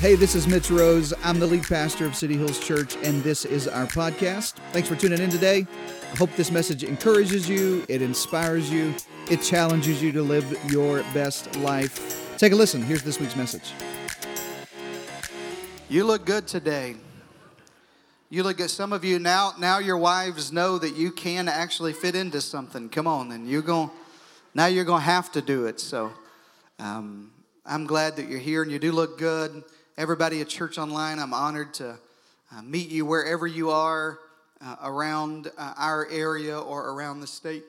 Hey, this is Mitch Rose. I'm the lead pastor of City Hills Church, and this is our podcast. Thanks for tuning in today. I hope this message encourages you, it inspires you, it challenges you to live your best life. Take a listen. Here's this week's message. You look good today. You look good. Some of you now, now your wives know that you can actually fit into something. Come on, then you're going. Now you're going to have to do it. So, um, I'm glad that you're here, and you do look good. Everybody at Church Online, I'm honored to uh, meet you wherever you are uh, around uh, our area or around the state.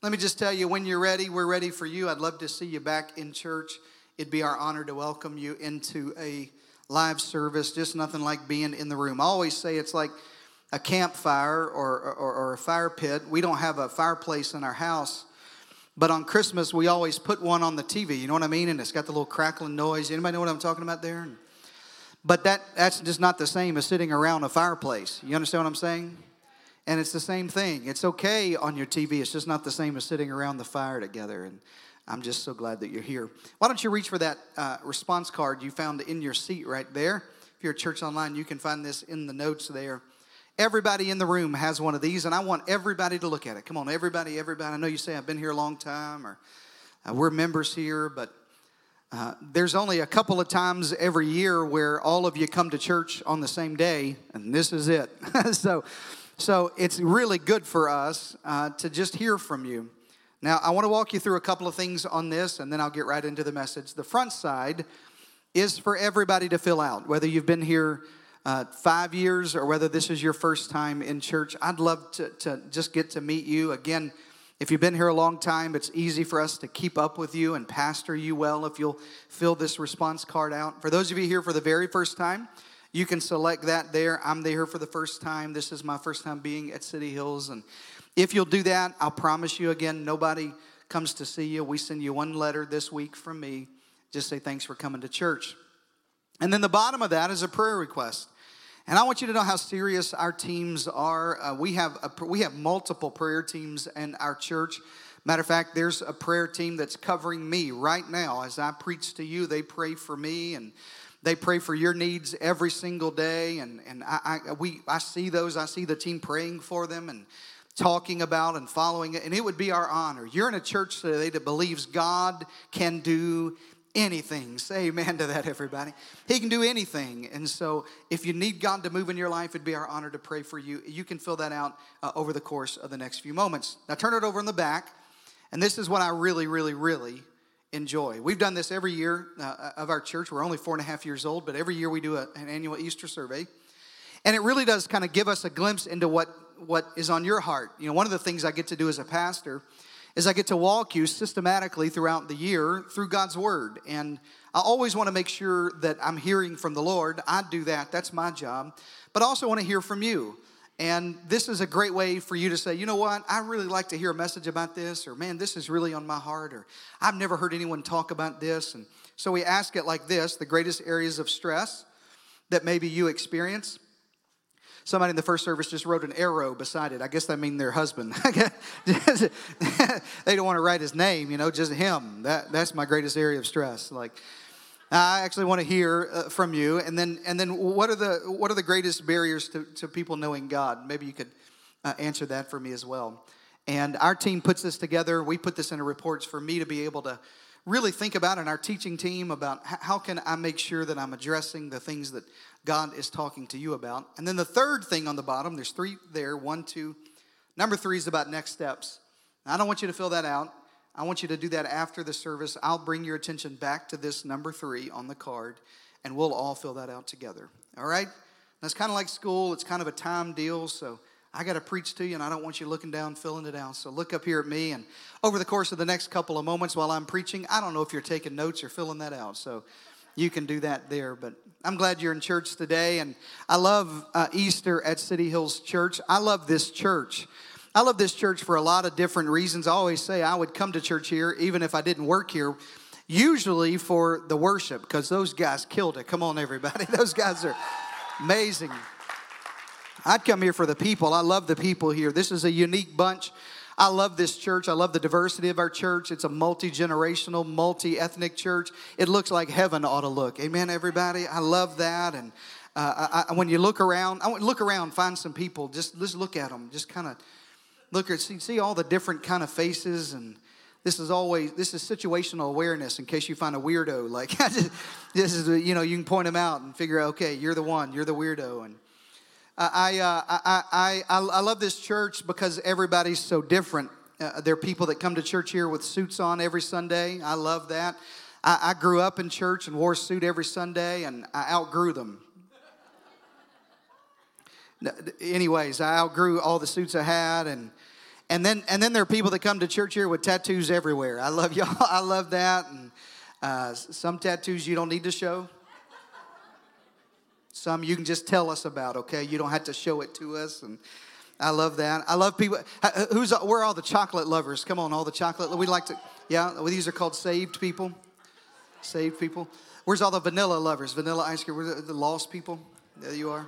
Let me just tell you, when you're ready, we're ready for you. I'd love to see you back in church. It'd be our honor to welcome you into a live service, just nothing like being in the room. I always say it's like a campfire or, or, or a fire pit. We don't have a fireplace in our house. But on Christmas, we always put one on the TV. You know what I mean? And it's got the little crackling noise. Anybody know what I'm talking about there? But that, that's just not the same as sitting around a fireplace. You understand what I'm saying? And it's the same thing. It's okay on your TV. It's just not the same as sitting around the fire together. And I'm just so glad that you're here. Why don't you reach for that uh, response card you found in your seat right there? If you're at Church Online, you can find this in the notes there. Everybody in the room has one of these, and I want everybody to look at it. Come on, everybody, everybody. I know you say I've been here a long time, or uh, we're members here, but uh, there's only a couple of times every year where all of you come to church on the same day, and this is it. so, so it's really good for us uh, to just hear from you. Now, I want to walk you through a couple of things on this, and then I'll get right into the message. The front side is for everybody to fill out, whether you've been here uh, five years or whether this is your first time in church. I'd love to, to just get to meet you. Again, if you've been here a long time, it's easy for us to keep up with you and pastor you well if you'll fill this response card out. For those of you here for the very first time, you can select that there. I'm there for the first time. This is my first time being at City Hills. And if you'll do that, I'll promise you again, nobody comes to see you. We send you one letter this week from me. Just say thanks for coming to church. And then the bottom of that is a prayer request. And I want you to know how serious our teams are. Uh, we have a, we have multiple prayer teams in our church. Matter of fact, there's a prayer team that's covering me right now as I preach to you. They pray for me and they pray for your needs every single day. And and I, I we I see those. I see the team praying for them and talking about and following it. And it would be our honor. You're in a church today that believes God can do anything. Say amen to that, everybody. He can do anything. And so, if you need God to move in your life, it'd be our honor to pray for you. You can fill that out uh, over the course of the next few moments. Now, turn it over in the back. And this is what I really, really, really enjoy. We've done this every year uh, of our church. We're only four and a half years old, but every year we do a, an annual Easter survey. And it really does kind of give us a glimpse into what, what is on your heart. You know, one of the things I get to do as a pastor is I get to walk you systematically throughout the year through God's Word. And I always want to make sure that I'm hearing from the Lord. I do that, that's my job. But I also want to hear from you. And this is a great way for you to say, you know what, I really like to hear a message about this, or man, this is really on my heart, or I've never heard anyone talk about this. And so we ask it like this the greatest areas of stress that maybe you experience Somebody in the first service just wrote an arrow beside it. I guess that means their husband. they don't want to write his name, you know, just him. That, that's my greatest area of stress. Like, I actually want to hear uh, from you. And then, and then what are the, what are the greatest barriers to, to people knowing God? Maybe you could uh, answer that for me as well. And our team puts this together. We put this into reports for me to be able to really think about in our teaching team about how can I make sure that I'm addressing the things that God is talking to you about. And then the third thing on the bottom, there's three there one, two. Number three is about next steps. I don't want you to fill that out. I want you to do that after the service. I'll bring your attention back to this number three on the card, and we'll all fill that out together. All right? That's kind of like school, it's kind of a time deal. So I got to preach to you, and I don't want you looking down, filling it out. So look up here at me, and over the course of the next couple of moments while I'm preaching, I don't know if you're taking notes or filling that out. So you can do that there. But I'm glad you're in church today. And I love uh, Easter at City Hills Church. I love this church. I love this church for a lot of different reasons. I always say I would come to church here even if I didn't work here, usually for the worship, because those guys killed it. Come on, everybody. Those guys are amazing. I'd come here for the people. I love the people here. This is a unique bunch. I love this church. I love the diversity of our church. It's a multi generational, multi ethnic church. It looks like heaven ought to look. Amen, everybody. I love that. And uh, I, when you look around, I look around, find some people. Just just look at them. Just kind of look at see, see all the different kind of faces and this is always this is situational awareness in case you find a weirdo like this is you know you can point them out and figure out okay you're the one you're the weirdo and I, uh, I, I, I, love this church because everybody's so different. Uh, there are people that come to church here with suits on every Sunday. I love that. I, I grew up in church and wore a suit every Sunday, and I outgrew them. Anyways, I outgrew all the suits I had, and and then and then there are people that come to church here with tattoos everywhere. I love y'all. I love that, and uh, some tattoos you don't need to show. Some you can just tell us about, okay? You don't have to show it to us. And I love that. I love people. Who's where are all the chocolate lovers? Come on, all the chocolate. We like to, yeah. These are called saved people. Saved people. Where's all the vanilla lovers? Vanilla ice cream. Where's the, the lost people? There you are.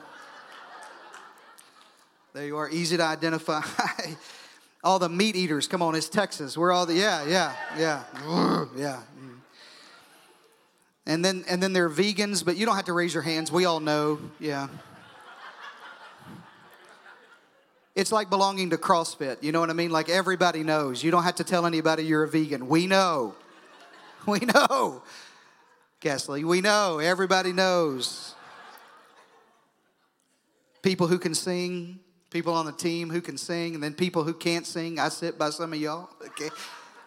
There you are. Easy to identify. all the meat eaters. Come on, it's Texas. We're all the yeah, yeah, yeah, yeah. Mm. And then and then there are vegans, but you don't have to raise your hands. We all know, yeah. It's like belonging to CrossFit. You know what I mean? Like everybody knows. You don't have to tell anybody you're a vegan. We know. We know. Gasly, we know. Everybody knows. People who can sing, people on the team who can sing, and then people who can't sing. I sit by some of y'all. Okay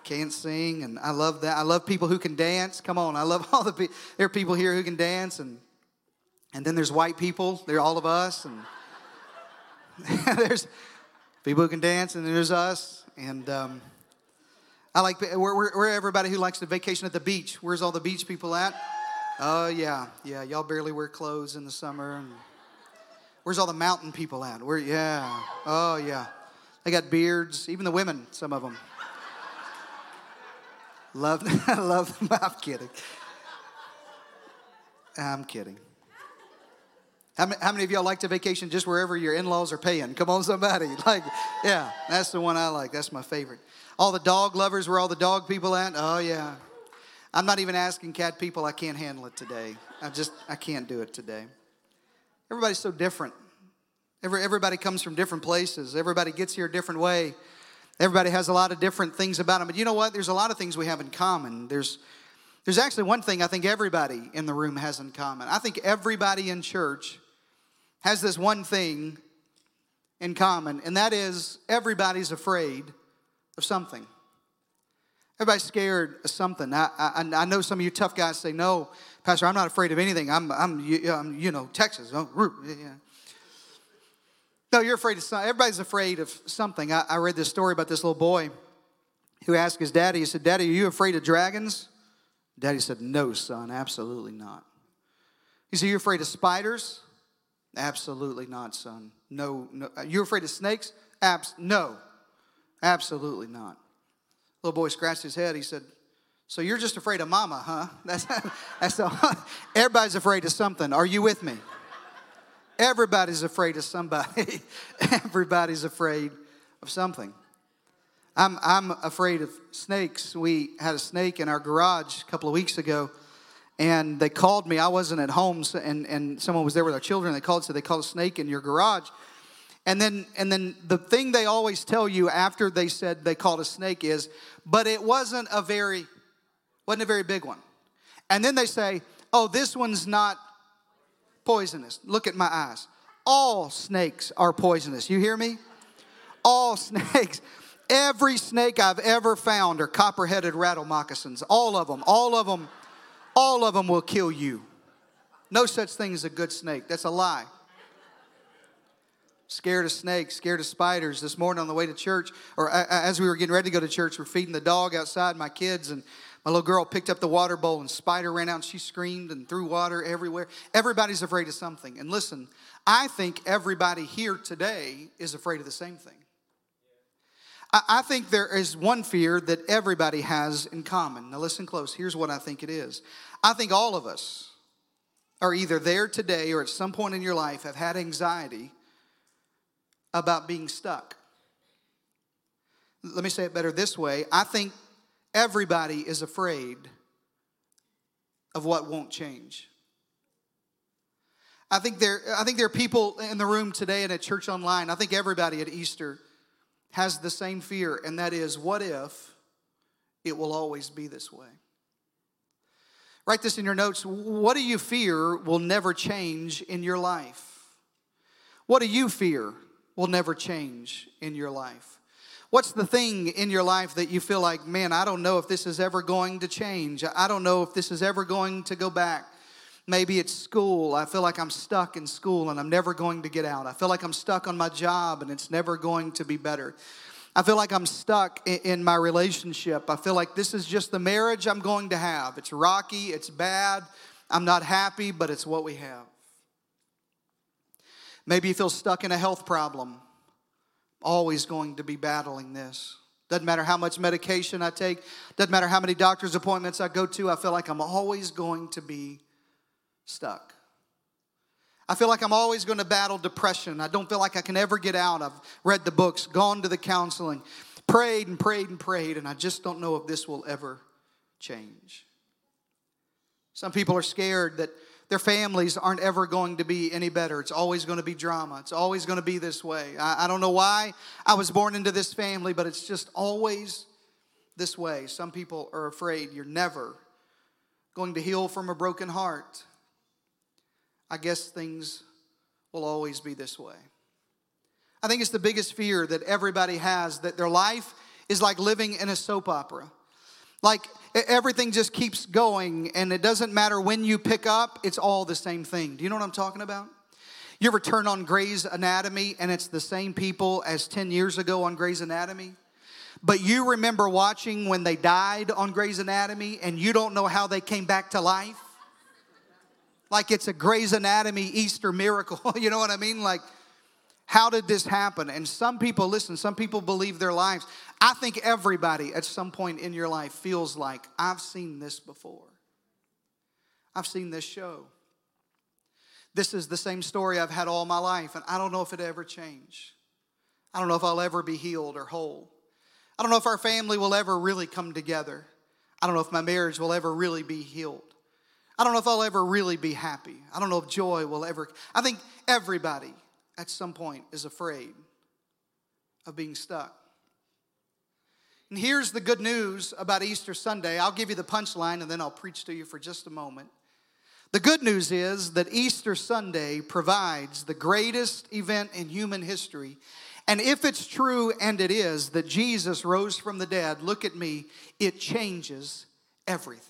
can't sing, and I love that. I love people who can dance. Come on, I love all the people. There are people here who can dance, and and then there's white people. They're all of us, and there's people who can dance, and there's us. And um, I like where, where, where everybody who likes to vacation at the beach. Where's all the beach people at? Oh yeah, yeah. Y'all barely wear clothes in the summer. And where's all the mountain people at? Where? Yeah. Oh yeah. They got beards. Even the women, some of them. Love, I love. I'm kidding. I'm kidding. How many, how many of y'all like to vacation just wherever your in laws are paying? Come on, somebody. Like, yeah, that's the one I like. That's my favorite. All the dog lovers, where all the dog people at? Oh, yeah. I'm not even asking cat people. I can't handle it today. I just, I can't do it today. Everybody's so different. Every, everybody comes from different places. Everybody gets here a different way. Everybody has a lot of different things about them. But you know what? There's a lot of things we have in common. There's, there's actually one thing I think everybody in the room has in common. I think everybody in church has this one thing in common, and that is everybody's afraid of something. Everybody's scared of something. I, I, I know some of you tough guys say, No, Pastor, I'm not afraid of anything. I'm, I'm, I'm you know, Texas. Oh, yeah. No, you're afraid of something. Everybody's afraid of something. I, I read this story about this little boy who asked his daddy, he said, Daddy, are you afraid of dragons? Daddy said, No, son, absolutely not. He said, You're afraid of spiders? Absolutely not, son. No, no. Uh, you're afraid of snakes? Abs- no, absolutely not. Little boy scratched his head. He said, So you're just afraid of mama, huh? That's, that's all. Everybody's afraid of something. Are you with me? Everybody's afraid of somebody. Everybody's afraid of something. I'm, I'm afraid of snakes. We had a snake in our garage a couple of weeks ago, and they called me. I wasn't at home, and, and someone was there with our children. They called, said they called a snake in your garage. And then, and then the thing they always tell you after they said they called a snake is, but it wasn't a very, wasn't a very big one. And then they say, oh, this one's not poisonous. Look at my eyes. All snakes are poisonous. You hear me? All snakes. Every snake I've ever found are copper headed rattle moccasins. All of them, all of them, all of them will kill you. No such thing as a good snake. That's a lie. Scared of snakes, scared of spiders. This morning on the way to church, or as we were getting ready to go to church, we're feeding the dog outside, my kids, and my little girl picked up the water bowl and spider ran out and she screamed and threw water everywhere. Everybody's afraid of something. And listen, I think everybody here today is afraid of the same thing. I think there is one fear that everybody has in common. Now, listen close. Here's what I think it is I think all of us are either there today or at some point in your life have had anxiety about being stuck. Let me say it better this way I think everybody is afraid of what won't change. I think there, I think there are people in the room today and at church online. I think everybody at Easter has the same fear, and that is what if it will always be this way? Write this in your notes. What do you fear will never change in your life? What do you fear will never change in your life? What's the thing in your life that you feel like, man, I don't know if this is ever going to change? I don't know if this is ever going to go back. Maybe it's school. I feel like I'm stuck in school and I'm never going to get out. I feel like I'm stuck on my job and it's never going to be better. I feel like I'm stuck in my relationship. I feel like this is just the marriage I'm going to have. It's rocky, it's bad, I'm not happy, but it's what we have. Maybe you feel stuck in a health problem. Always going to be battling this. Doesn't matter how much medication I take, doesn't matter how many doctor's appointments I go to, I feel like I'm always going to be stuck. I feel like I'm always going to battle depression. I don't feel like I can ever get out. I've read the books, gone to the counseling, prayed and prayed and prayed, and I just don't know if this will ever change. Some people are scared that their families aren't ever going to be any better. It's always going to be drama. It's always going to be this way. I, I don't know why I was born into this family, but it's just always this way. Some people are afraid you're never going to heal from a broken heart. I guess things will always be this way. I think it's the biggest fear that everybody has that their life is like living in a soap opera. Like everything just keeps going, and it doesn't matter when you pick up, it's all the same thing. Do you know what I'm talking about? You ever turn on Grey's Anatomy and it's the same people as 10 years ago on Grey's Anatomy? But you remember watching when they died on Grey's Anatomy and you don't know how they came back to life? like it's a Grey's Anatomy Easter miracle. you know what I mean? Like, how did this happen? And some people, listen, some people believe their lives. I think everybody at some point in your life feels like, I've seen this before. I've seen this show. This is the same story I've had all my life, and I don't know if it ever change. I don't know if I'll ever be healed or whole. I don't know if our family will ever really come together. I don't know if my marriage will ever really be healed. I don't know if I'll ever really be happy. I don't know if joy will ever. I think everybody at some point is afraid of being stuck. And here's the good news about Easter Sunday. I'll give you the punchline and then I'll preach to you for just a moment. The good news is that Easter Sunday provides the greatest event in human history. And if it's true, and it is, that Jesus rose from the dead, look at me, it changes everything.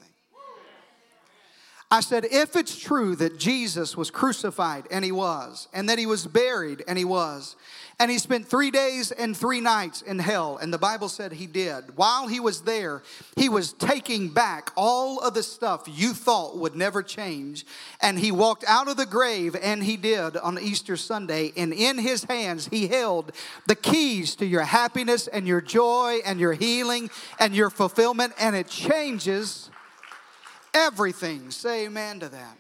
I said, if it's true that Jesus was crucified, and he was, and that he was buried, and he was, and he spent three days and three nights in hell, and the Bible said he did. While he was there, he was taking back all of the stuff you thought would never change, and he walked out of the grave, and he did on Easter Sunday, and in his hands he held the keys to your happiness and your joy and your healing and your fulfillment, and it changes everything. Say amen to that.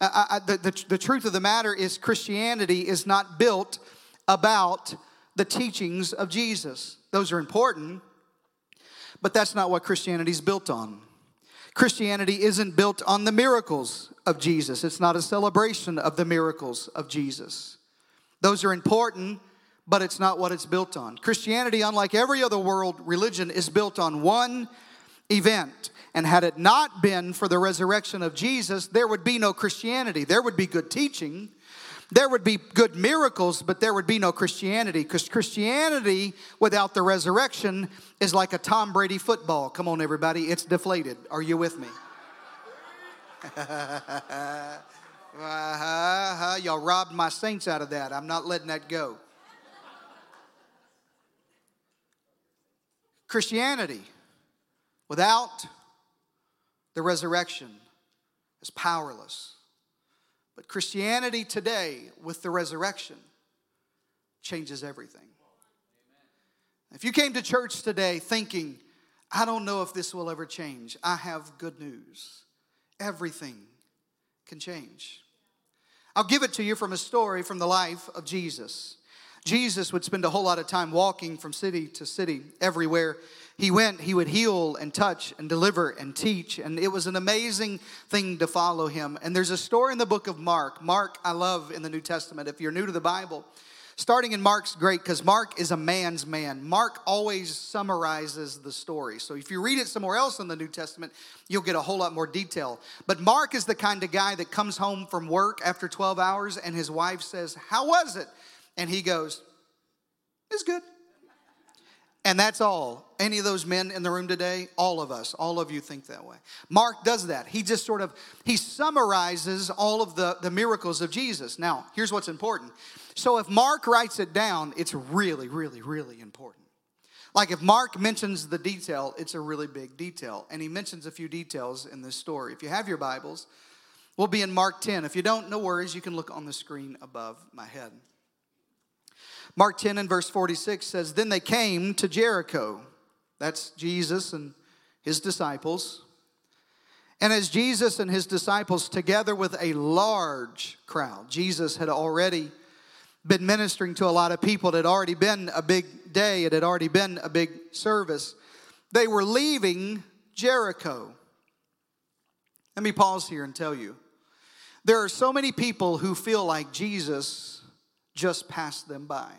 I, I, the, the, the truth of the matter is, Christianity is not built about the teachings of Jesus. Those are important, but that's not what Christianity is built on. Christianity isn't built on the miracles of Jesus, it's not a celebration of the miracles of Jesus. Those are important, but it's not what it's built on. Christianity, unlike every other world religion, is built on one event. And had it not been for the resurrection of Jesus, there would be no Christianity. There would be good teaching, there would be good miracles, but there would be no Christianity. Because Christianity without the resurrection is like a Tom Brady football. Come on, everybody, it's deflated. Are you with me? uh-huh. Y'all robbed my saints out of that. I'm not letting that go. Christianity without the resurrection is powerless. But Christianity today, with the resurrection, changes everything. If you came to church today thinking, I don't know if this will ever change, I have good news. Everything can change. I'll give it to you from a story from the life of Jesus. Jesus would spend a whole lot of time walking from city to city, everywhere he went, he would heal and touch and deliver and teach. And it was an amazing thing to follow him. And there's a story in the book of Mark. Mark, I love in the New Testament. If you're new to the Bible, starting in Mark's great because Mark is a man's man. Mark always summarizes the story. So if you read it somewhere else in the New Testament, you'll get a whole lot more detail. But Mark is the kind of guy that comes home from work after 12 hours and his wife says, How was it? And he goes, It's good. And that's all. Any of those men in the room today, all of us, all of you think that way. Mark does that. He just sort of he summarizes all of the, the miracles of Jesus. Now, here's what's important. So if Mark writes it down, it's really, really, really important. Like if Mark mentions the detail, it's a really big detail. And he mentions a few details in this story. If you have your Bibles, we'll be in Mark 10. If you don't, no worries, you can look on the screen above my head. Mark 10 and verse 46 says, Then they came to Jericho. That's Jesus and his disciples. And as Jesus and his disciples, together with a large crowd, Jesus had already been ministering to a lot of people. It had already been a big day, it had already been a big service. They were leaving Jericho. Let me pause here and tell you there are so many people who feel like Jesus just passed them by.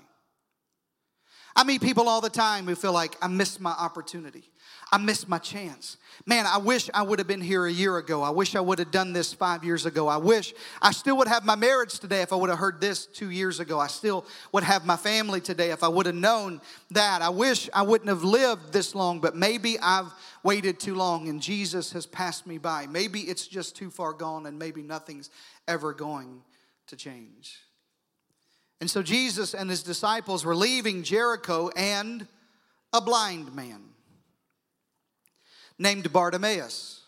I meet people all the time who feel like I missed my opportunity. I missed my chance. Man, I wish I would have been here a year ago. I wish I would have done this five years ago. I wish I still would have my marriage today if I would have heard this two years ago. I still would have my family today if I would have known that. I wish I wouldn't have lived this long, but maybe I've waited too long and Jesus has passed me by. Maybe it's just too far gone and maybe nothing's ever going to change. And so Jesus and his disciples were leaving Jericho and a blind man named Bartimaeus.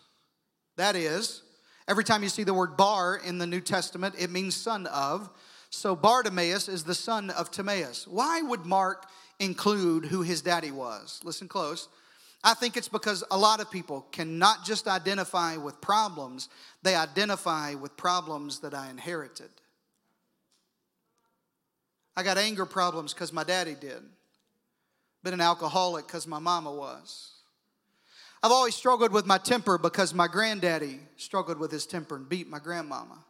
That is, every time you see the word bar in the New Testament, it means son of. So Bartimaeus is the son of Timaeus. Why would Mark include who his daddy was? Listen close. I think it's because a lot of people cannot just identify with problems, they identify with problems that I inherited. I got anger problems because my daddy did. Been an alcoholic because my mama was. I've always struggled with my temper because my granddaddy struggled with his temper and beat my grandmama.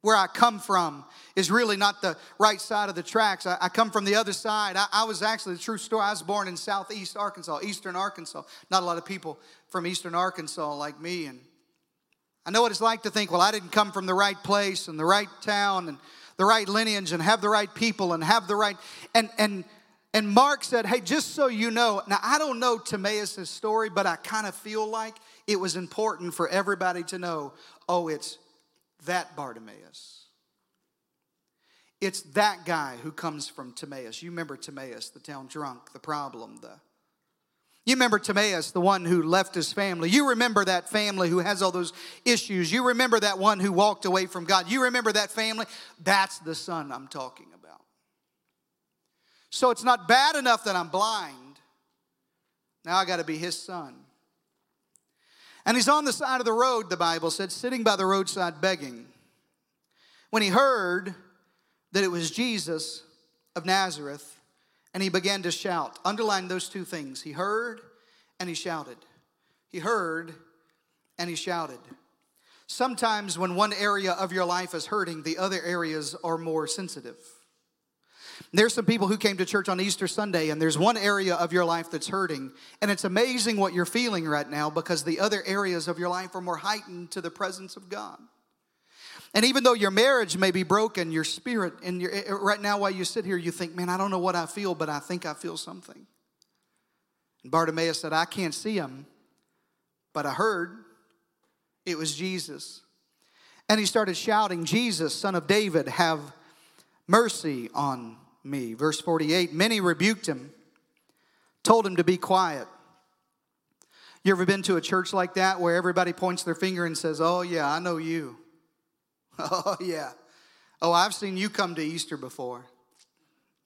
Where I come from is really not the right side of the tracks. I, I come from the other side. I, I, was actually the true story. I was born in southeast Arkansas, eastern Arkansas. Not a lot of people from eastern Arkansas like me. And I know what it's like to think, well, I didn't come from the right place and the right town and the right lineage and have the right people and have the right and and and Mark said, Hey, just so you know, now I don't know Timaeus' story, but I kind of feel like it was important for everybody to know oh, it's that Bartimaeus. It's that guy who comes from Timaeus. You remember Timaeus, the town drunk, the problem, the you remember Timaeus, the one who left his family. You remember that family who has all those issues. You remember that one who walked away from God. You remember that family. That's the son I'm talking about. So it's not bad enough that I'm blind. Now I got to be his son. And he's on the side of the road, the Bible said, sitting by the roadside begging. When he heard that it was Jesus of Nazareth, and he began to shout. Underline those two things. He heard and he shouted. He heard and he shouted. Sometimes, when one area of your life is hurting, the other areas are more sensitive. There's some people who came to church on Easter Sunday, and there's one area of your life that's hurting. And it's amazing what you're feeling right now because the other areas of your life are more heightened to the presence of God. And even though your marriage may be broken, your spirit, and your, eh, right now while you sit here, you think, man, I don't know what I feel, but I think I feel something. And Bartimaeus said, I can't see him, but I heard it was Jesus. And he started shouting, Jesus, son of David, have mercy on me. Verse 48 Many rebuked him, told him to be quiet. You ever been to a church like that where everybody points their finger and says, Oh, yeah, I know you? Oh, yeah. Oh, I've seen you come to Easter before.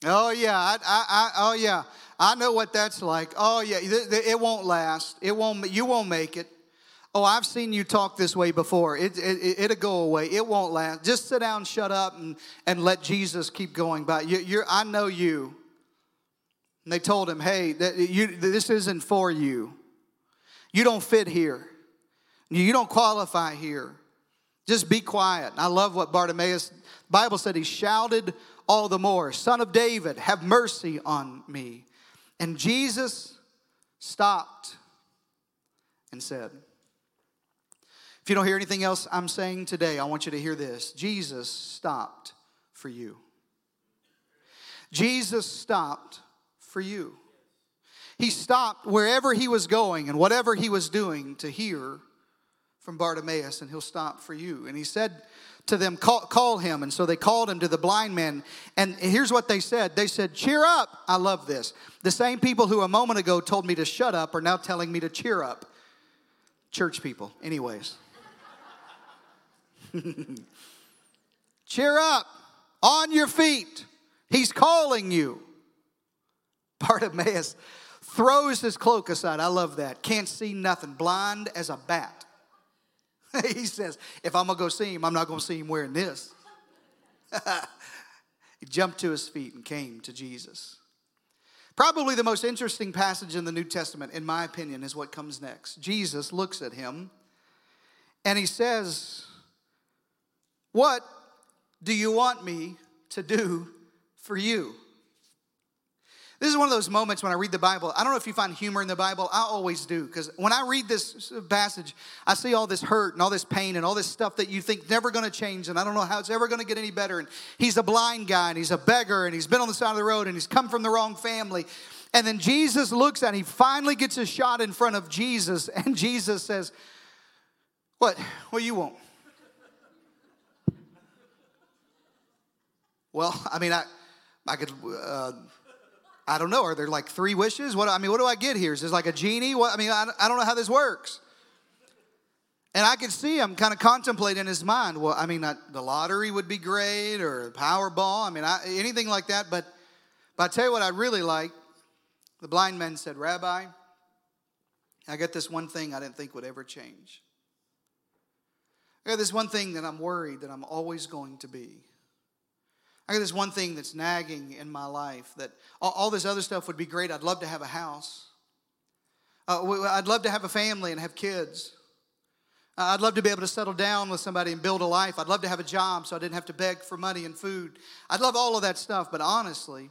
Oh, yeah. I, I, I, oh, yeah. I know what that's like. Oh, yeah. It won't last. It won't, you won't make it. Oh, I've seen you talk this way before. It, it, it'll go away. It won't last. Just sit down, shut up, and, and let Jesus keep going by. You, you're, I know you. And they told him, hey, that you, this isn't for you. You don't fit here. You don't qualify here. Just be quiet. I love what Bartimaeus, Bible said he shouted all the more, Son of David, have mercy on me. And Jesus stopped and said, If you don't hear anything else I'm saying today, I want you to hear this. Jesus stopped for you. Jesus stopped for you. He stopped wherever he was going and whatever he was doing to hear from Bartimaeus, and he'll stop for you. And he said to them, call, call, him. And so they called him to the blind man. And here's what they said They said, Cheer up. I love this. The same people who a moment ago told me to shut up are now telling me to cheer up. Church people, anyways. cheer up. On your feet. He's calling you. Bartimaeus throws his cloak aside. I love that. Can't see nothing. Blind as a bat. he says, if I'm going to go see him, I'm not going to see him wearing this. he jumped to his feet and came to Jesus. Probably the most interesting passage in the New Testament, in my opinion, is what comes next. Jesus looks at him and he says, What do you want me to do for you? This is one of those moments when I read the Bible. I don't know if you find humor in the Bible. I always do. Because when I read this passage, I see all this hurt and all this pain and all this stuff that you think never going to change. And I don't know how it's ever going to get any better. And he's a blind guy and he's a beggar and he's been on the side of the road and he's come from the wrong family. And then Jesus looks him. He finally gets a shot in front of Jesus. And Jesus says, What? What you want? Well, I mean, I, I could. Uh, I don't know. Are there like three wishes? What I mean, what do I get here? Is this like a genie? What I mean, I, I don't know how this works. And I could see him kind of contemplating in his mind. Well, I mean, the lottery would be great, or Powerball. I mean, I, anything like that. But, but I tell you what, I really like. The blind man said, "Rabbi, I got this one thing I didn't think would ever change. I got this one thing that I'm worried that I'm always going to be." I got this one thing that's nagging in my life that all, this other stuff would be great. I'd love to have a house. Uh, I'd love to have a family and have kids. Uh, I'd love to be able to settle down with somebody and build a life. I'd love to have a job so I didn't have to beg for money and food. I'd love all of that stuff, but honestly,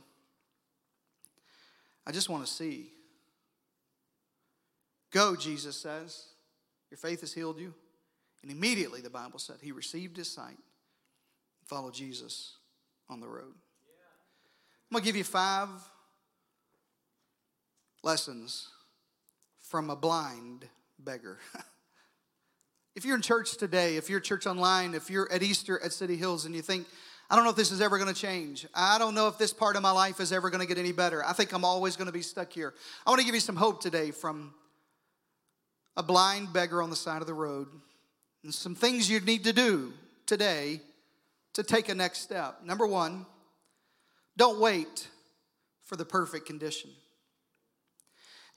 I just want to see. Go, Jesus says. Your faith has healed you. And immediately, the Bible said, he received his sight Follow Jesus on the road. I'm going to give you five lessons from a blind beggar. if you're in church today, if you're church online, if you're at Easter at City Hills and you think, I don't know if this is ever going to change. I don't know if this part of my life is ever going to get any better. I think I'm always going to be stuck here. I want to give you some hope today from a blind beggar on the side of the road and some things you need to do today to take a next step. Number one, don't wait for the perfect condition.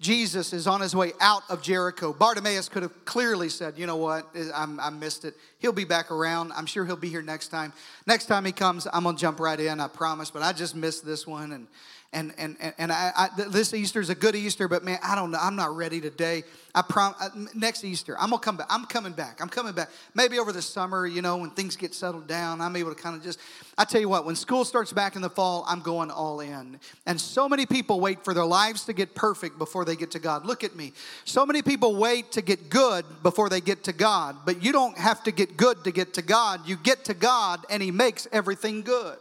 Jesus is on his way out of Jericho. Bartimaeus could have clearly said, You know what? I'm, I missed it. He'll be back around. I'm sure he'll be here next time. Next time he comes, I'm going to jump right in, I promise. But I just missed this one. And, and and and I, I, this Easter is a good Easter, but man, I don't know. I'm not ready today. I prom uh, next Easter I'm gonna come back. I'm coming back. I'm coming back. Maybe over the summer, you know, when things get settled down, I'm able to kind of just. I tell you what, when school starts back in the fall, I'm going all in. And so many people wait for their lives to get perfect before they get to God. Look at me. So many people wait to get good before they get to God, but you don't have to get good to get to God. You get to God, and He makes everything good.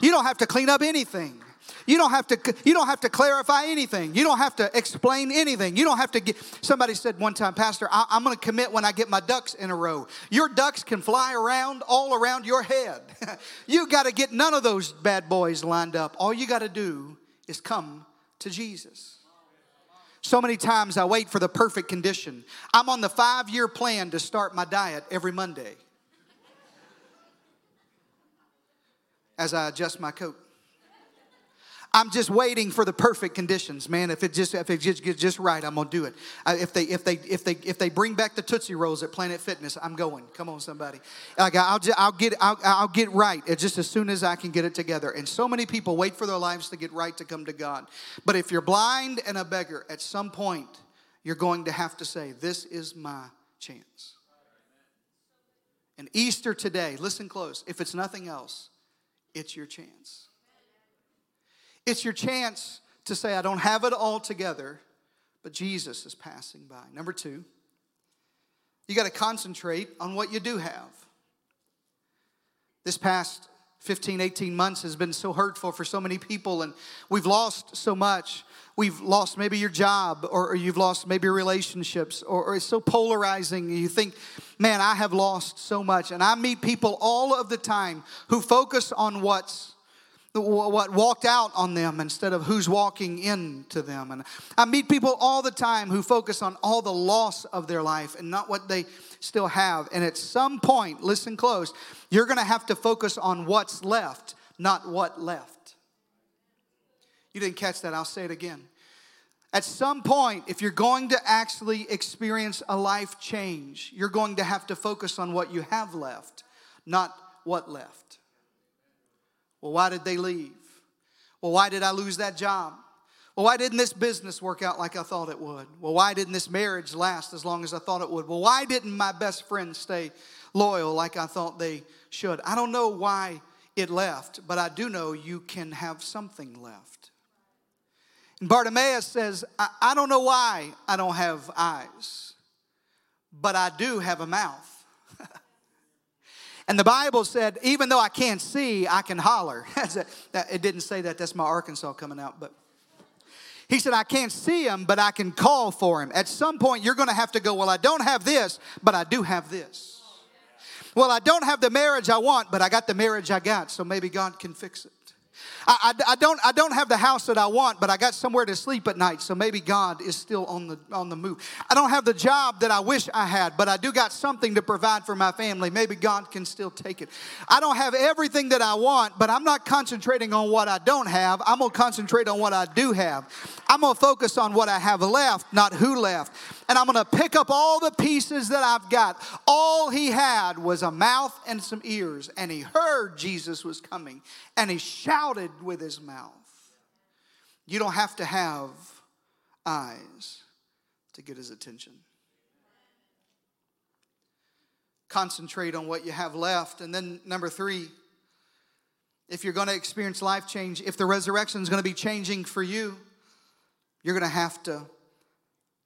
You don't have to clean up anything. You don't have to you don't have to clarify anything. You don't have to explain anything. You don't have to get somebody said one time, Pastor, I, am gonna commit when I get my ducks in a row. Your ducks can fly around all around your head. you gotta get none of those bad boys lined up. All you gotta do is come to Jesus. So many times I wait for the perfect condition. I'm on the five year plan to start my diet every Monday. As I adjust my coat. I'm just waiting for the perfect conditions, man. If it just if it just gets just right, I'm gonna do it. If they if they if they if they bring back the Tootsie Rolls at Planet Fitness, I'm going. Come on, somebody. Like I'll just, I'll get I'll, I'll get right just as soon as I can get it together. And so many people wait for their lives to get right to come to God. But if you're blind and a beggar, at some point you're going to have to say, "This is my chance." And Easter today, listen close. If it's nothing else, it's your chance. It's your chance to say, I don't have it all together, but Jesus is passing by. Number two, you got to concentrate on what you do have. This past 15, 18 months has been so hurtful for so many people, and we've lost so much. We've lost maybe your job, or, you've lost maybe relationships, or, or it's so polarizing. You think, man, I have lost so much. And I meet people all of the time who focus on what's what walked out on them instead of who's walking into them. And I meet people all the time who focus on all the loss of their life and not what they still have. And at some point, listen close, you're going to have to focus on what's left, not what left. You didn't catch that. I'll say it again. At some point, if you're going to actually experience a life change, you're going to have to focus on what you have left, not what left. Well, why did they leave? Well, why did I lose that job? Well, why didn't this business work out like I thought it would? Well, why didn't this marriage last as long as I thought it would? Well, why didn't my best friend stay loyal like I thought they should? I don't know why it left, but I do know you can have something left. And Bartimaeus says, I, I don't know why I don't have eyes, but I do have a mouth. And the Bible said, even though I can't see, I can holler. it didn't say that, that's my Arkansas coming out, but he said, I can't see him, but I can call for him. At some point, you're going to have to go, Well, I don't have this, but I do have this. Well, I don't have the marriage I want, but I got the marriage I got, so maybe God can fix it. I, I, I, don't, I don't have the house that I want, but I got somewhere to sleep at night, so maybe God is still on the, on the move. I don't have the job that I wish I had, but I do got something to provide for my family. Maybe God can still take it. I don't have everything that I want, but I'm not concentrating on what I don't have. I'm going to concentrate on what I do have. I'm going to focus on what I have left, not who left. And I'm going to pick up all the pieces that I've got. All he had was a mouth and some ears, and he heard Jesus was coming, and he shouted with his mouth. You don't have to have eyes to get his attention. Concentrate on what you have left. And then, number three, if you're going to experience life change, if the resurrection is going to be changing for you, you're going to have to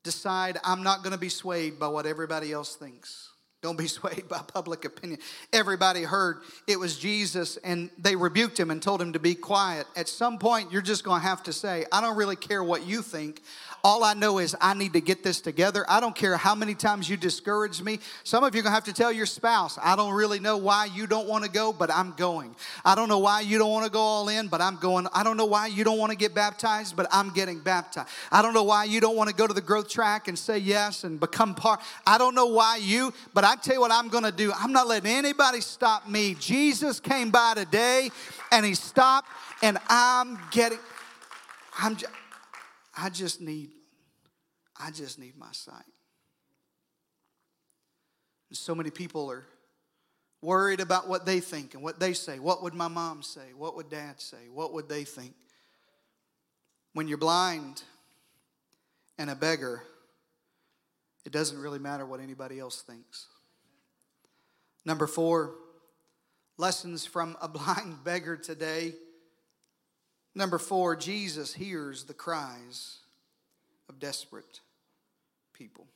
decide I'm not going to be swayed by what everybody else thinks. Don't be swayed by public opinion. Everybody heard it was Jesus and they rebuked him and told him to be quiet. At some point, you're just going to have to say, I don't really care what you think. All I know is I need to get this together. I don't care how many times you discourage me. Some of you are going to have to tell your spouse, I don't really know why you don't want to go, but I'm going. I don't know why you don't want to go all in, but I'm going. I don't know why you don't want to get baptized, but I'm getting baptized. I don't know why you don't want to go to the growth track and say yes and become part. I don't know why you, but I tell you what I'm going to do. I'm not letting anybody stop me. Jesus came by today and he stopped, and I'm getting, I'm just, I just need, I just need my sight. And so many people are worried about what they think and what they say. What would my mom say? What would dad say? What would they think? When you're blind and a beggar, it doesn't really matter what anybody else thinks. Number four, lessons from a blind beggar today. Number four, Jesus hears the cries of desperate people.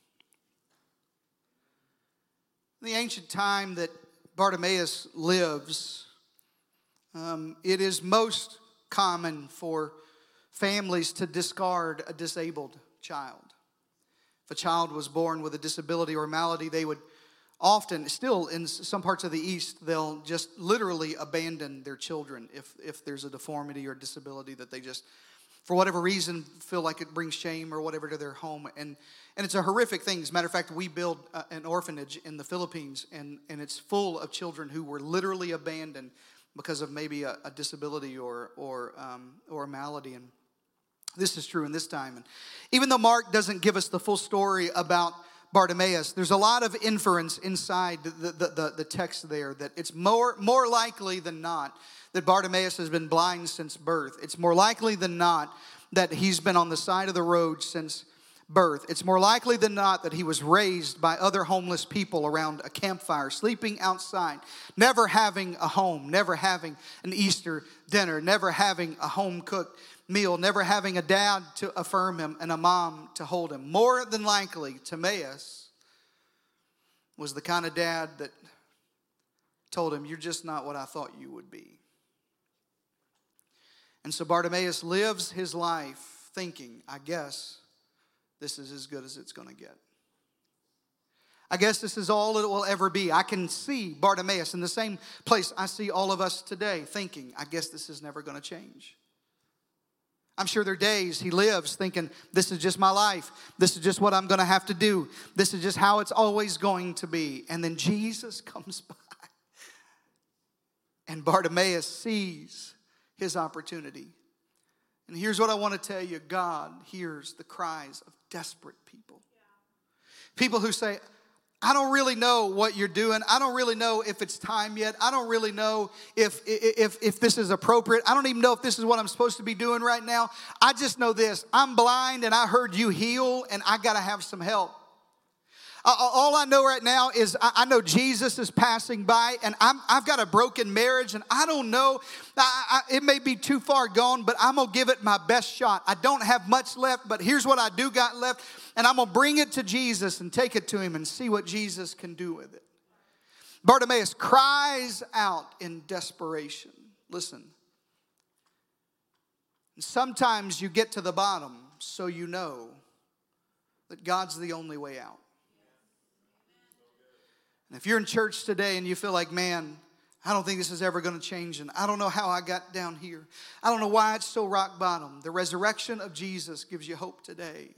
In the ancient time that Bartimaeus lives, um, it is most common for families to discard a disabled child. If a child was born with a disability or malady, they would often, still in some parts of the East, they'll just literally abandon their children if, if there's a deformity or disability that they just, for whatever reason, feel like it brings shame or whatever to their home. And, and it's a horrific thing. As a matter of fact, we build an orphanage in the Philippines, and, and it's full of children who were literally abandoned because of maybe a, a disability or, or, um, or a malady. And this is true in this time. And even though Mark doesn't give us the full story about Bartimaeus, there's a lot of inference inside the, the, the, the text there that it's more, more likely than not that Bartimaeus has been blind since birth. It's more likely than not that he's been on the side of the road since birth. It's more likely than not that he was raised by other homeless people around a campfire, sleeping outside, never having a home, never having an Easter dinner, never having a home cooked meal, never having a dad to affirm him and a mom to hold him. More than likely, Timaeus was the kind of dad that told him, You're just not what I thought you would be. And so Bartimaeus lives his life thinking, I guess this is as good as it's going to get. I guess this is all it will ever be. I can see Bartimaeus in the same place I see all of us today thinking, I guess this is never going to change. I'm sure there are days he lives thinking, this is just my life. This is just what I'm going to have to do. This is just how it's always going to be. And then Jesus comes by. And Bartimaeus sees his opportunity. And here's what I want to tell you God hears the cries of desperate people. People who say, I don't really know what you're doing. I don't really know if it's time yet. I don't really know if, if, if this is appropriate. I don't even know if this is what I'm supposed to be doing right now. I just know this I'm blind and I heard you heal and I got to have some help. All I know right now is I, I, know Jesus is passing by, and i have got a broken marriage, and I don't know. I, I, it may be too far gone, but I'm gonna give it my best shot. I don't have much left, but here's what I do got left, and I'm gonna bring it to Jesus and take it to Him and see what Jesus can do with it. Bartimaeus cries out in desperation. Listen. Sometimes you get to the bottom so you know that God's the only way out. And if you're in church today and you feel like, man, I don't think this is ever going to change, and I don't know how I got down here. I don't know why it's so rock bottom. The resurrection of Jesus gives you hope today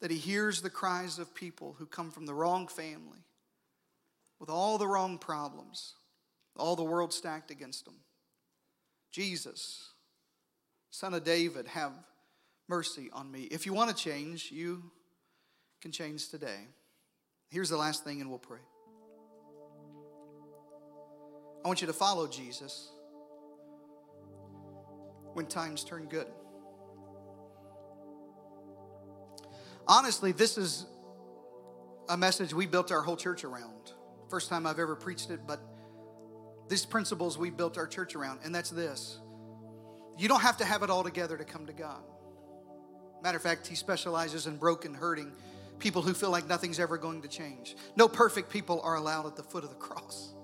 that He hears the cries of people who come from the wrong family with all the wrong problems, all the world stacked against them. Jesus, Son of David, have mercy on me. If you want to change, you can change today. Here's the last thing, and we'll pray. I want you to follow Jesus when times turn good. Honestly, this is a message we built our whole church around. First time I've ever preached it, but these principles we built our church around, and that's this you don't have to have it all together to come to God. Matter of fact, He specializes in broken, hurting people who feel like nothing's ever going to change. No perfect people are allowed at the foot of the cross.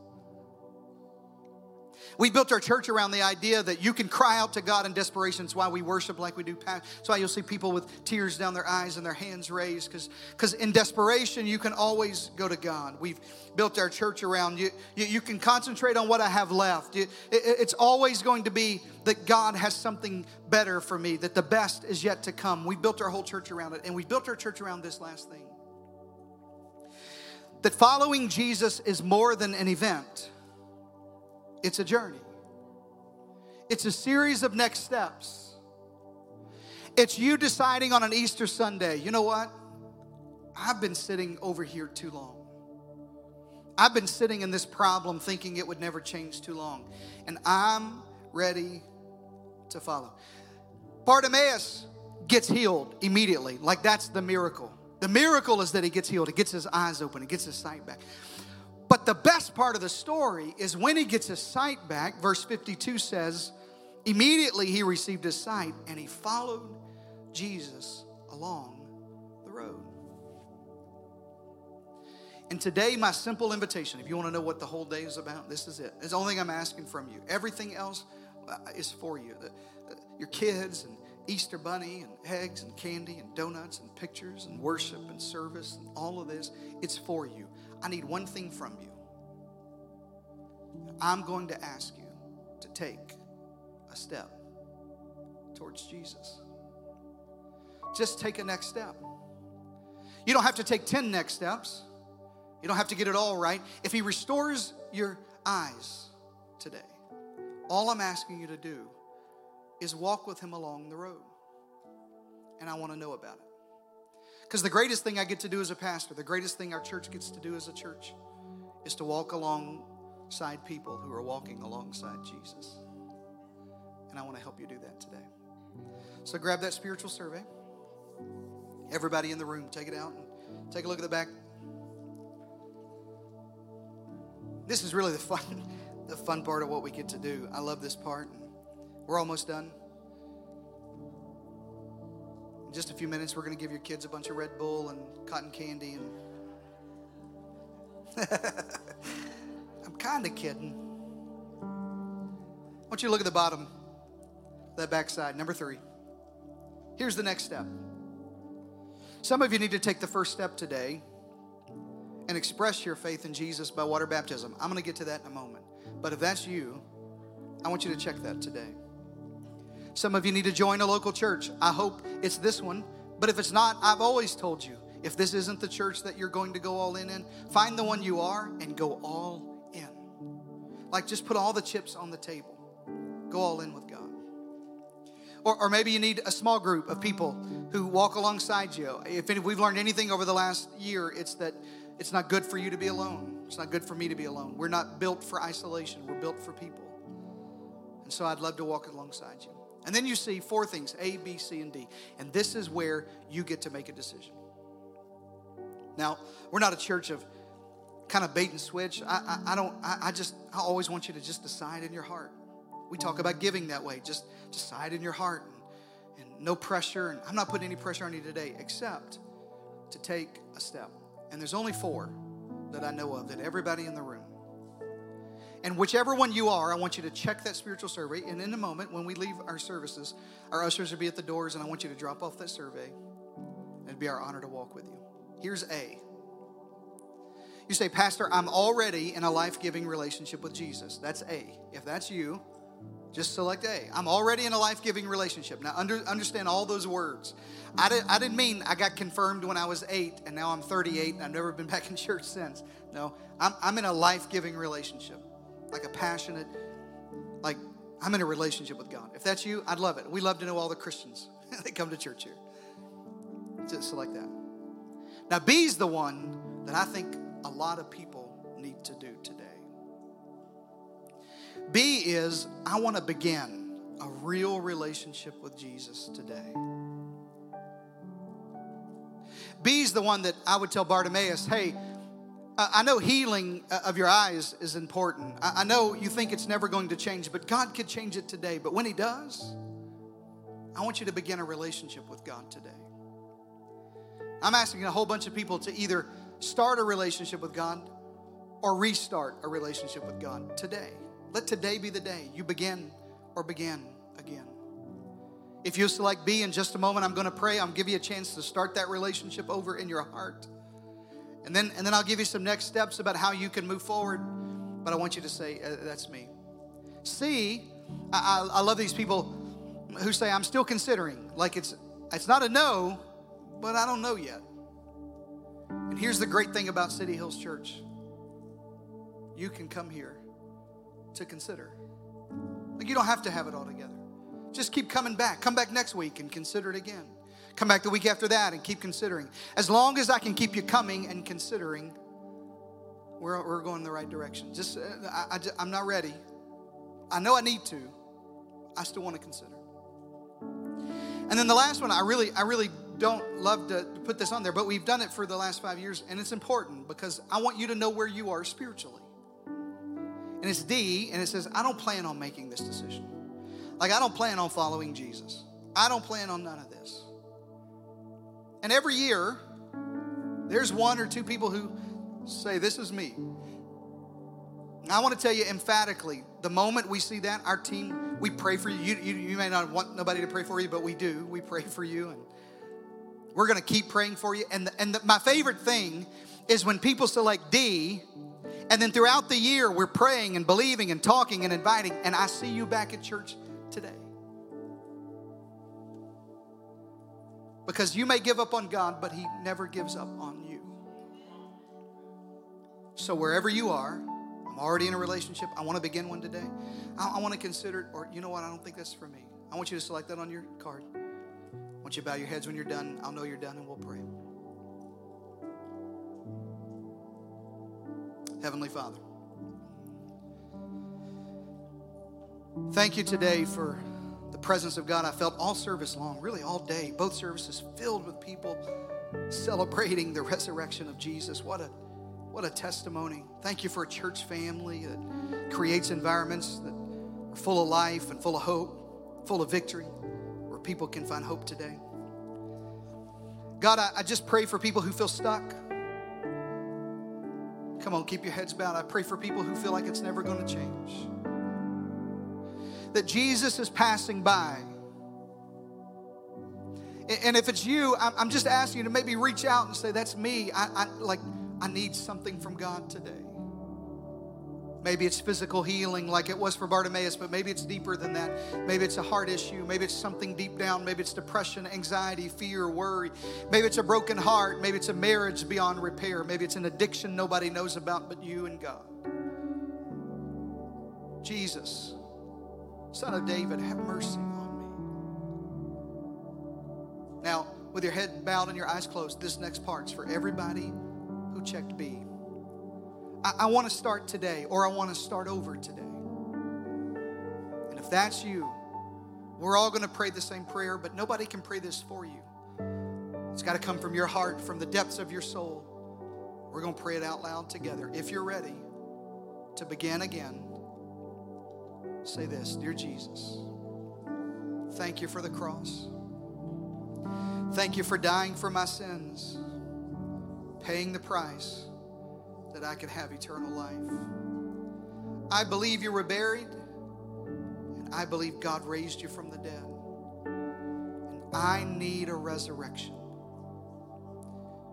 We built our church around the idea that you can cry out to God in desperation. It's why we worship like we do. It's why you'll see people with tears down their eyes and their hands raised. Because in desperation, you can always go to God. We've built our church around you. You, you can concentrate on what I have left. You, it, it's always going to be that God has something better for me, that the best is yet to come. We built our whole church around it. And we built our church around this last thing that following Jesus is more than an event. It's a journey, it's a series of next steps. It's you deciding on an Easter Sunday, you know what? I've been sitting over here too long. I've been sitting in this problem thinking it would never change too long. And I'm ready to follow. Bartimaeus gets healed immediately. Like that's the miracle. The miracle is that he gets healed. He gets his eyes open. He gets his sight back. But the best part of the story is when he gets his sight back, verse 52 says, immediately he received his sight and he followed Jesus along the road. And today, my simple invitation, if you want to know what the whole day is about, this is it. It's the only thing I'm asking from you. Everything else uh, is for you. Your kids and Easter bunny and eggs and candy and donuts and pictures and worship and service and all of this, it's for you. I need one thing from you. I'm going to ask you to take a step towards Jesus. Just take a next step. You don't have to take 10 next steps. You don't have to get it all right. If He restores your eyes today, All I'm asking you to do is walk with him along the road. And I want to know about it. Because the greatest thing I get to do as a pastor, the greatest thing our church gets to do as a church, is to walk alongside people who are walking alongside Jesus. And I want to help you do that today. So grab that spiritual survey. Everybody in the room, take it out and take a look at the back. This is really the fun, the fun part of what we get to do. I love this part. We're almost done. In just a few minutes, we're going to give your kids a bunch of Red Bull and cotton candy. And I'm kind of kidding. I want you to look at the bottom, that backside, number three. Here's the next step. Some of you need to take the first step today and express your faith in Jesus by water baptism. I'm going to get to that in a moment. But if that's you, I want you to check that today. Some of you need to join a local church. I hope it's this one. But if it's not, I've always told you if this isn't the church that you're going to go all in in, find the one you are and go all in. Like just put all the chips on the table. Go all in with God. Or, or maybe you need a small group of people who walk alongside you. If we've learned anything over the last year, it's that it's not good for you to be alone. It's not good for me to be alone. We're not built for isolation, we're built for people. And so I'd love to walk alongside you. And then you see four things A, B, C, and D. And this is where you get to make a decision. Now, we're not a church of kind of bait and switch. I, I, I don't, I, I just, I always want you to just decide in your heart. We talk about giving that way. Just decide in your heart and, and no pressure. And I'm not putting any pressure on you today except to take a step. And there's only four that I know of that everybody in the room and whichever one you are, I want you to check that spiritual survey. And in a moment, when we leave our services, our ushers will be at the doors, and I want you to drop off that survey. It'd be our honor to walk with you. Here's A. You say, Pastor, I'm already in a life giving relationship with Jesus. That's A. If that's you, just select A. I'm already in a life giving relationship. Now, under, understand all those words. I, did, I didn't mean I got confirmed when I was eight and now I'm 38 and I've never been back in church since. No, I'm, I'm in a life giving relationship like a passionate, like I'm in a relationship with God. If that's you, I'd love it. We love to know all the Christians that come to church here. Just like that. Now, B's the one that I think a lot of people need to do today. B is I want to begin a real relationship with Jesus today. B's the one that I would tell Bartimaeus, hey, I know healing uh, of your eyes is important. I know you think it's never going to change, but God could change it today. But when He does, I want you to begin a relationship with God today. I'm asking a whole bunch of people to either start a relationship with God or restart a relationship with God today. Let today be the day you begin or begin again. If you select B in just a moment, I'm going to pray. I'm give you a chance to start that relationship over in your heart. And then, and then I'll give you some next steps about how you can move forward. But I want you to say, uh, that's me. C, I, I, I love these people who say, I'm still considering. Like it's, it's not a no, but I don't know yet. And here's the great thing about City Hills Church you can come here to consider. Like you don't have to have it all together. Just keep coming back. Come back next week and consider it again. Come back the week after that and keep considering. As long as I can keep you coming and considering, we're, we're going in the right direction. Just, uh, I, I, I'm not ready. I know I need to. I still want to consider. And then the last one, I really, I really don't love to put this on there, but we've done it for the last five years, and it's important because I want you to know where you are spiritually. And it's D, and it says, I don't plan on making this decision. Like, I don't plan on following Jesus. I don't plan on none of this. And every year, there's one or two people who say, This is me. I want to tell you emphatically the moment we see that, our team, we pray for you. You, you, you may not want nobody to pray for you, but we do. We pray for you, and we're going to keep praying for you. And, the, and the, my favorite thing is when people select D, and then throughout the year, we're praying and believing and talking and inviting, and I see you back at church today. Because you may give up on God, but He never gives up on you. So wherever you are, I'm already in a relationship. I want to begin one today. I, I want to consider, or you know what? I don't think that's for me. I want you to select that on your card. I want you to bow your heads when you're done. I'll know you're done and we'll pray. Heavenly Father, thank you today for the presence of God I felt all service long, really all day. Both services filled with people celebrating the resurrection of Jesus. What a what a testimony. Thank you for a church family that creates environments that are full of life and full of hope, full of victory, where people can find hope today. God, I, I just pray for people who feel stuck. Come on, keep your heads bowed. I pray for people who feel like it's never going to change. That Jesus is passing by. And if it's you, I'm just asking you to maybe reach out and say, That's me. I, I like I need something from God today. Maybe it's physical healing like it was for Bartimaeus, but maybe it's deeper than that. Maybe it's a heart issue. Maybe it's something deep down. Maybe it's depression, anxiety, fear, worry. Maybe it's a broken heart. Maybe it's a marriage beyond repair. Maybe it's an addiction nobody knows about but you and God. Jesus, Son of David, have mercy on me. Now, with your head bowed and your eyes closed, this next part's for everybody who checked B. I, I want to start today, or I want to start over today. And if that's you, we're all going to pray the same prayer, but nobody can pray this for you. It's got to come from your heart, from the depths of your soul. We're going to pray it out loud together. If you're ready to begin again, say this Dear Jesus, thank you for the cross. Thank you for dying for my sins paying the price that I could have eternal life. I believe you were buried, and I believe God raised you from the dead. And I need a resurrection.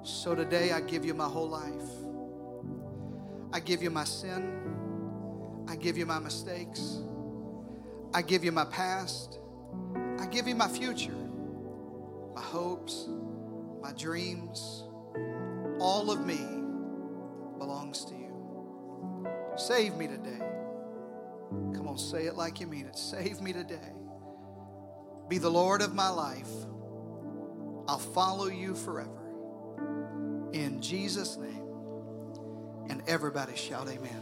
So today I give you my whole life. I give you my sin. I give you my mistakes. I give you my past. I give you my future, my hopes, my dreams all of me belongs to you. Save me today. Come on, say it like you mean it. Save me today. Be the Lord of my life. I'll follow you forever. In Jesus' name. And everybody shout, Amen.